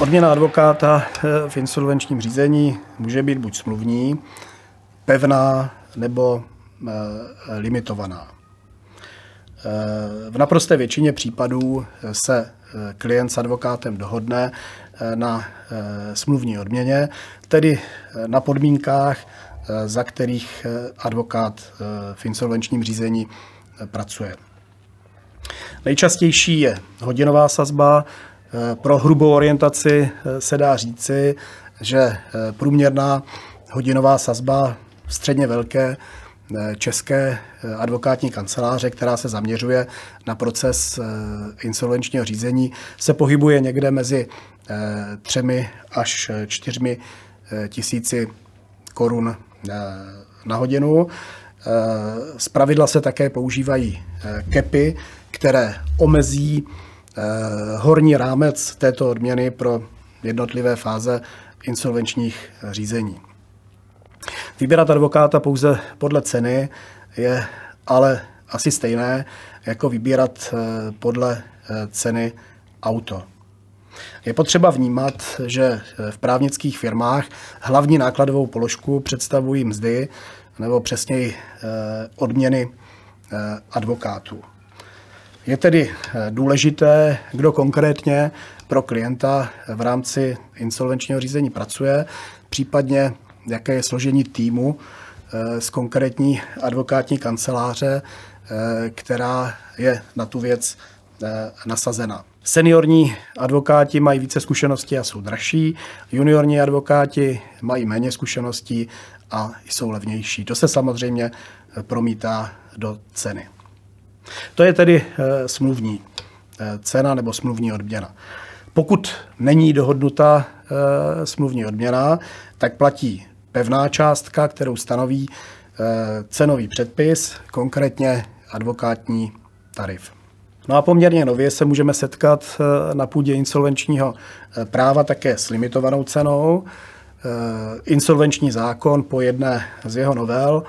Odměna advokáta v insolvenčním řízení může být buď smluvní, pevná nebo limitovaná. V naprosté většině případů se klient s advokátem dohodne na smluvní odměně, tedy na podmínkách, za kterých advokát v insolvenčním řízení pracuje. Nejčastější je hodinová sazba. Pro hrubou orientaci se dá říci, že průměrná hodinová sazba středně velké české advokátní kanceláře, která se zaměřuje na proces insolvenčního řízení, se pohybuje někde mezi třemi až čtyřmi tisíci korun na hodinu. Z pravidla se také používají kepy, které omezí horní rámec této odměny pro jednotlivé fáze insolvenčních řízení. Vybírat advokáta pouze podle ceny je ale asi stejné, jako vybírat podle ceny auto. Je potřeba vnímat, že v právnických firmách hlavní nákladovou položku představují mzdy, nebo přesněji odměny advokátů. Je tedy důležité, kdo konkrétně pro klienta v rámci insolvenčního řízení pracuje, případně jaké je složení týmu z konkrétní advokátní kanceláře, která je na tu věc nasazena. Seniorní advokáti mají více zkušeností a jsou dražší, juniorní advokáti mají méně zkušeností a jsou levnější. To se samozřejmě promítá do ceny. To je tedy smluvní cena nebo smluvní odměna. Pokud není dohodnuta smluvní odměna, tak platí pevná částka, kterou stanoví cenový předpis, konkrétně advokátní tarif. No a poměrně nově se můžeme setkat na půdě insolvenčního práva také s limitovanou cenou. Insolvenční zákon po jedné z jeho novel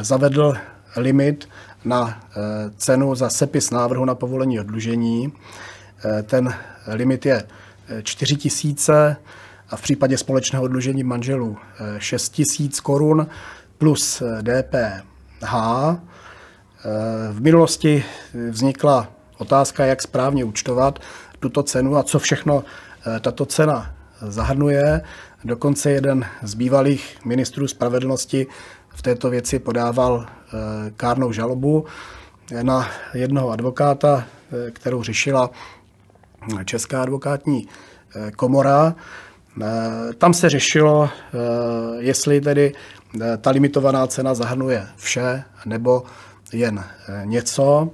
zavedl limit na cenu za sepis návrhu na povolení oddlužení. Ten limit je 4 000 a v případě společného oddlužení manželů 6 000 korun plus DPH. V minulosti vznikla otázka, jak správně účtovat tuto cenu a co všechno tato cena zahrnuje. Dokonce jeden z bývalých ministrů spravedlnosti v této věci podával kárnou žalobu na jednoho advokáta, kterou řešila Česká advokátní komora. Tam se řešilo, jestli tedy ta limitovaná cena zahrnuje vše nebo jen něco.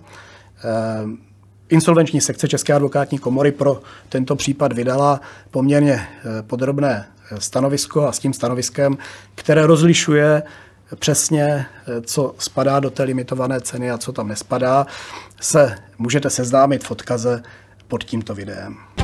Insolvenční sekce České advokátní komory pro tento případ vydala poměrně podrobné stanovisko a s tím stanoviskem, které rozlišuje přesně, co spadá do té limitované ceny a co tam nespadá, se můžete seznámit v odkaze pod tímto videem.